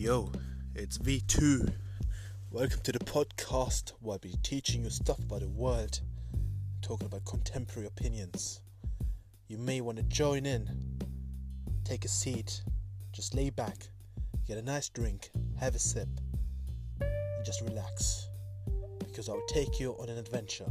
Yo, it's V2. Welcome to the podcast where I'll be teaching you stuff about the world, talking about contemporary opinions. You may want to join in, take a seat, just lay back, get a nice drink, have a sip, and just relax. Because I'll take you on an adventure